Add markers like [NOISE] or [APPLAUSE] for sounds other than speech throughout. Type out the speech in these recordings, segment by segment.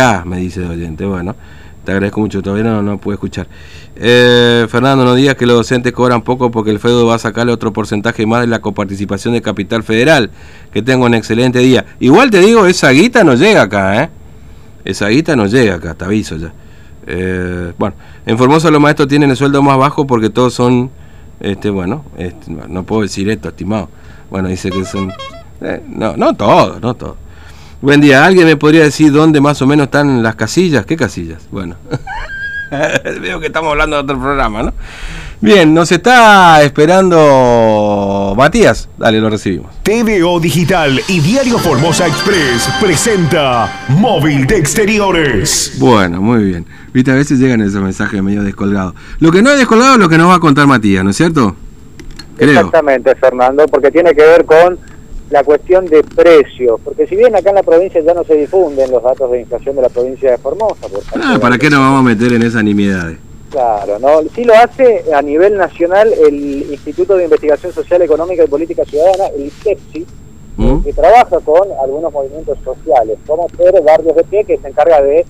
Ah, me dice el oyente, bueno, te agradezco mucho, todavía no, no pude escuchar. Eh, Fernando, no digas que los docentes cobran poco porque el FEDO va a sacarle otro porcentaje más de la coparticipación de Capital Federal. Que tenga un excelente día. Igual te digo, esa guita no llega acá, ¿eh? Esa guita no llega acá, te aviso ya. Eh, bueno, en Formosa los maestros tienen el sueldo más bajo porque todos son, este, bueno, este, no puedo decir esto, estimado. Bueno, dice que son, eh, no, no todos, no todos. Buen día, ¿alguien me podría decir dónde más o menos están las casillas? ¿Qué casillas? Bueno, [LAUGHS] veo que estamos hablando de otro programa, ¿no? Bien, nos está esperando Matías. Dale, lo recibimos. TVO Digital y Diario Formosa Express presenta Móvil de Exteriores. Bueno, muy bien. Viste, a veces llegan esos mensajes medio descolgados. Lo que no es descolgado es lo que nos va a contar Matías, ¿no es cierto? Creo. Exactamente, Fernando, porque tiene que ver con la cuestión de precios, porque si bien acá en la provincia ya no se difunden los datos de inflación de la provincia de Formosa, ah, ¿para qué nos vamos a meter en esas nimiedades? Claro, no, sí lo hace a nivel nacional el Instituto de Investigación Social, Económica y Política Ciudadana, el ICEPSI, ¿Mm? que trabaja con algunos movimientos sociales, como ser Barrios de Pie, que se encarga de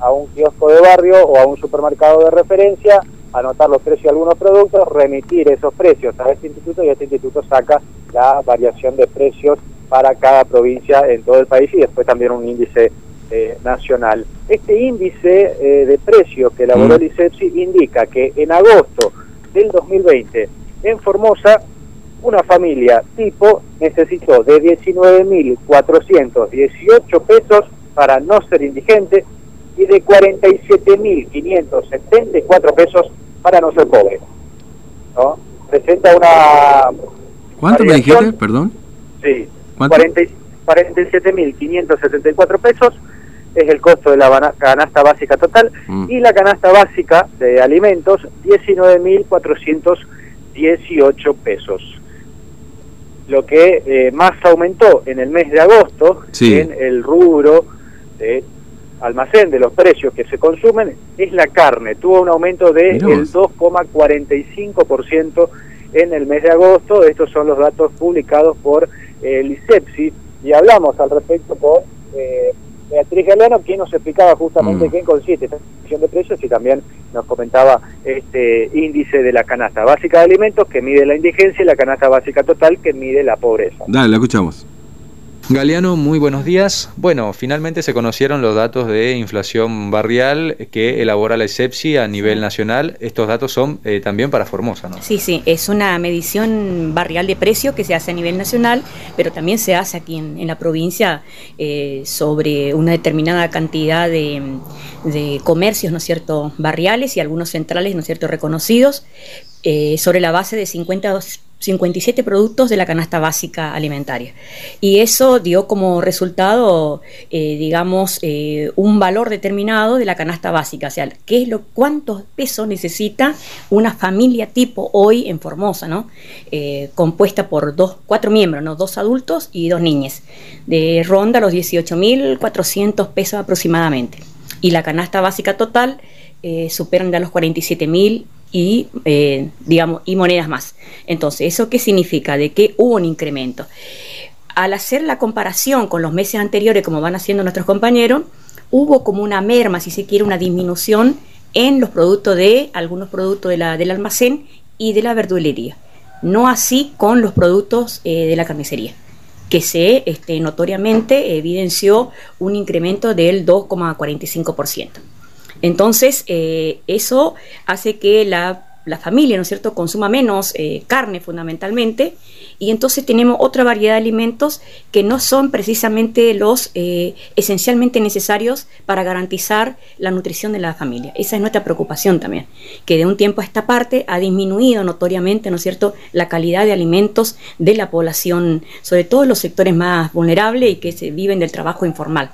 a un kiosco de barrio o a un supermercado de referencia, anotar los precios de algunos productos, remitir esos precios a este instituto y este instituto saca la variación de precios para cada provincia en todo el país y después también un índice eh, nacional. Este índice eh, de precios que elaboró el ICEPSI indica que en agosto del 2020 en Formosa una familia tipo necesitó de 19.418 pesos para no ser indigente y de 47.574 pesos para no ser pobre. ¿no? Presenta una ¿Cuánto me dijiste? Perdón. Sí. 47.574 pesos es el costo de la canasta básica total mm. y la canasta básica de alimentos 19.418 pesos. Lo que eh, más aumentó en el mes de agosto en el rubro de almacén de los precios que se consumen es la carne. Tuvo un aumento del 2,45% en el mes de agosto. Estos son los datos publicados por el ICEPSI y hablamos al respecto con eh, Beatriz Galeno, quien nos explicaba justamente mm. qué consiste esta situación de precios y también nos comentaba este índice de la canasta básica de alimentos que mide la indigencia y la canasta básica total que mide la pobreza. Dale, la escuchamos. Galeano, muy buenos días. Bueno, finalmente se conocieron los datos de inflación barrial que elabora la ESEPSI a nivel nacional. Estos datos son eh, también para Formosa, ¿no? Sí, sí, es una medición barrial de precio que se hace a nivel nacional, pero también se hace aquí en, la provincia eh, sobre una determinada cantidad de, de comercios, ¿no es cierto?, barriales y algunos centrales, ¿no es cierto?, reconocidos, eh, sobre la base de 50 57 productos de la canasta básica alimentaria. Y eso dio como resultado, eh, digamos, eh, un valor determinado de la canasta básica, o sea, qué es lo, cuántos pesos necesita una familia tipo hoy en Formosa, ¿no? Eh, compuesta por dos, cuatro miembros, ¿no? Dos adultos y dos niñas. De ronda los 18.400 pesos aproximadamente. Y la canasta básica total superan ya los 47.000 y, eh, digamos, y monedas más. Entonces, ¿eso qué significa? De que hubo un incremento. Al hacer la comparación con los meses anteriores, como van haciendo nuestros compañeros, hubo como una merma, si se quiere, una disminución en los productos de algunos productos de la, del almacén y de la verdulería. No así con los productos eh, de la carnicería, que se este, notoriamente evidenció un incremento del 2,45%. Entonces, eh, eso hace que la, familia, ¿no es cierto?, consuma menos eh, carne fundamentalmente, y entonces tenemos otra variedad de alimentos que no son precisamente los eh, esencialmente necesarios para garantizar la nutrición de la familia. Esa es nuestra preocupación también, que de un tiempo a esta parte ha disminuido notoriamente, ¿no es cierto?, la calidad de alimentos de la población, sobre todo en los sectores más vulnerables y que se viven del trabajo informal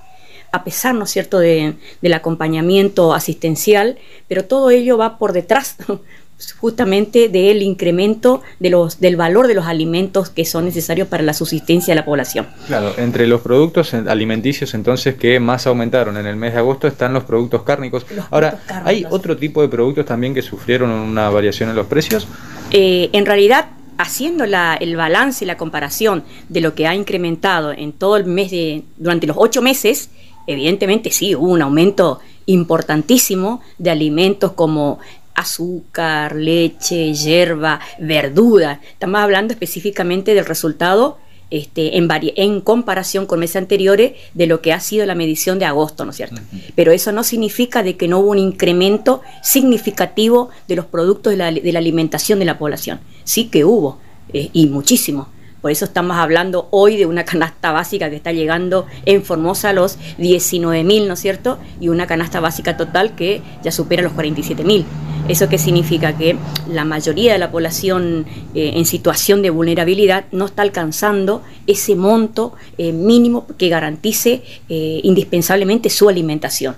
a pesar, ¿no es cierto?, de, del acompañamiento asistencial, pero todo ello va por detrás [LAUGHS] justamente del incremento de los, del valor de los alimentos que son necesarios para la subsistencia de la población. Claro, entre los productos alimenticios entonces que más aumentaron en el mes de agosto están los productos cárnicos. Ahora, ¿hay otro tipo de productos también que sufrieron una variación en los precios? Eh, en realidad, haciendo la, el balance y la comparación de lo que ha incrementado en todo el mes de, durante los ocho meses, evidentemente sí, hubo un aumento importantísimo de alimentos como azúcar, leche, hierba, verdura. Estamos hablando específicamente del resultado este, en, en, comparación con meses anteriores de lo que ha sido la medición de agosto, ¿no es cierto? Pero eso no significa de que no hubo un incremento significativo de los productos de la, de la alimentación de la población. Sí que hubo, eh, y muchísimo. Por eso estamos hablando hoy de una canasta básica que está llegando en Formosa a los 19 mil, ¿no es cierto? Y una canasta básica total que ya supera los 47 mil. ¿Eso qué significa? Que la mayoría de la población eh, en situación de vulnerabilidad no está alcanzando ese monto eh, mínimo que garantice eh, indispensablemente su alimentación.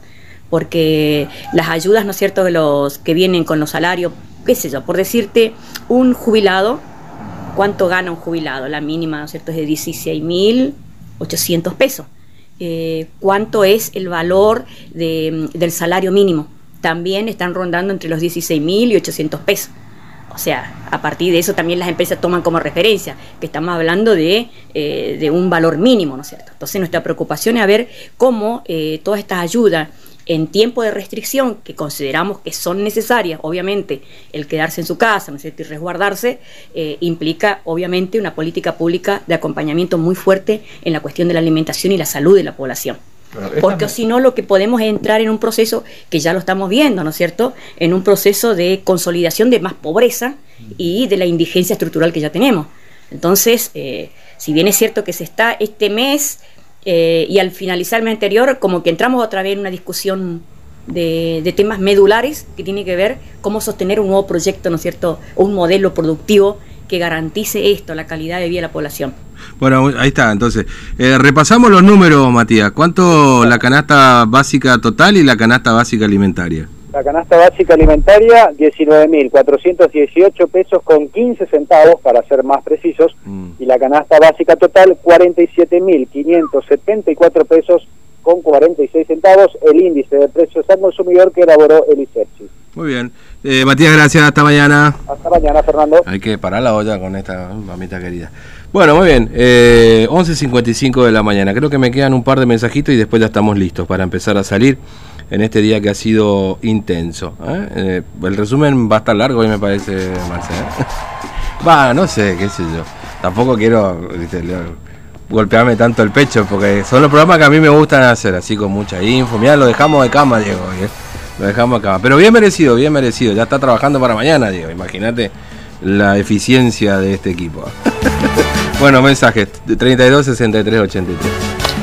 Porque las ayudas, ¿no es cierto?, de los que vienen con los salarios, qué sé yo, por decirte, un jubilado ¿Cuánto gana un jubilado? La mínima, ¿no es cierto?, es de 16.800 pesos. Eh, ¿Cuánto es el valor de, del salario mínimo? También están rondando entre los 16.000 y 800 pesos. O sea, a partir de eso también las empresas toman como referencia, que estamos hablando de, eh, de un valor mínimo, ¿no es cierto? Entonces nuestra preocupación es a ver cómo eh, todas estas ayudas en tiempo de restricción, que consideramos que son necesarias, obviamente, el quedarse en su casa ¿no y resguardarse, eh, implica obviamente una política pública de acompañamiento muy fuerte en la cuestión de la alimentación y la salud de la población. Porque si no, lo que podemos es entrar en un proceso que ya lo estamos viendo, ¿no es cierto? En un proceso de consolidación de más pobreza y de la indigencia estructural que ya tenemos. Entonces, eh, si bien es cierto que se está este mes eh, y al finalizar el mes anterior, como que entramos otra vez en una discusión de, temas medulares que tiene que ver cómo sostener un nuevo proyecto, ¿no es cierto? un modelo productivo que garantice esto, la calidad de vida de la población. Bueno, ahí está, entonces, eh, repasamos los números, Matías. ¿Cuánto la canasta básica total y la canasta básica alimentaria? La canasta básica alimentaria, 19.418 pesos con 15 centavos, para ser más precisos, mm. y la canasta básica total, 47.574 pesos con 46 centavos, el índice de precios al consumidor que elaboró el ICEPSI. Muy bien. Eh, Matías, gracias. Hasta mañana. Hasta mañana, Fernando. Hay que parar la olla con esta mamita querida. Bueno, muy bien. Eh, 11.55 de la mañana. Creo que me quedan un par de mensajitos y después ya estamos listos para empezar a salir en este día que ha sido intenso. ¿eh? Eh, el resumen va a estar largo hoy me parece, Marcelo. [LAUGHS] Va, no sé, qué sé yo. Tampoco quiero golpearme tanto el pecho porque son los programas que a mí me gustan hacer, así con mucha info. Mira, lo dejamos de cama, Diego. ¿eh? Lo dejamos de cama. Pero bien merecido, bien merecido. Ya está trabajando para mañana, Diego. Imagínate la eficiencia de este equipo. [LAUGHS] bueno, mensajes 32 63 83.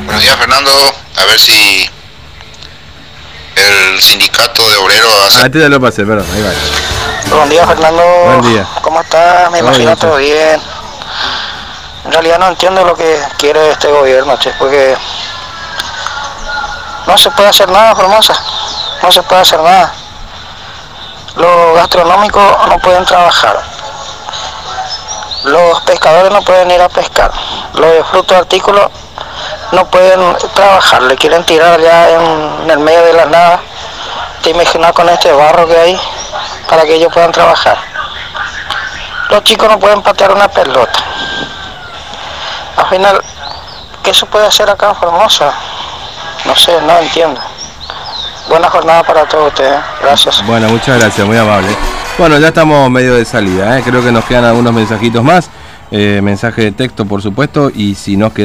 Buenos días, Fernando. A ver si el sindicato de obreros. Ah, este ya lo pasé, perdón, ahí va. Buen día, Fernando. Buen día. ¿Cómo estás? Me imagino todo bien. En realidad no entiendo lo que quiere este gobierno, che, porque no se puede hacer nada, Formosa. No se puede hacer nada. Los gastronómicos no pueden trabajar. Los pescadores no pueden ir a pescar. Los de frutos artículos no pueden trabajar, le quieren tirar ya en, el medio de la nada. Te imaginas con este barro que hay para que ellos puedan trabajar. Los chicos no pueden patear una pelota. Al final, ¿qué se puede hacer acá en Formosa? No sé, no entiendo. Buena jornada para todos ustedes. Gracias. Bueno, muchas gracias, muy amable. Bueno, ya estamos medio de salida. ¿eh? Creo que nos quedan algunos mensajitos más. Eh, mensaje de texto, por supuesto. Y si nos queda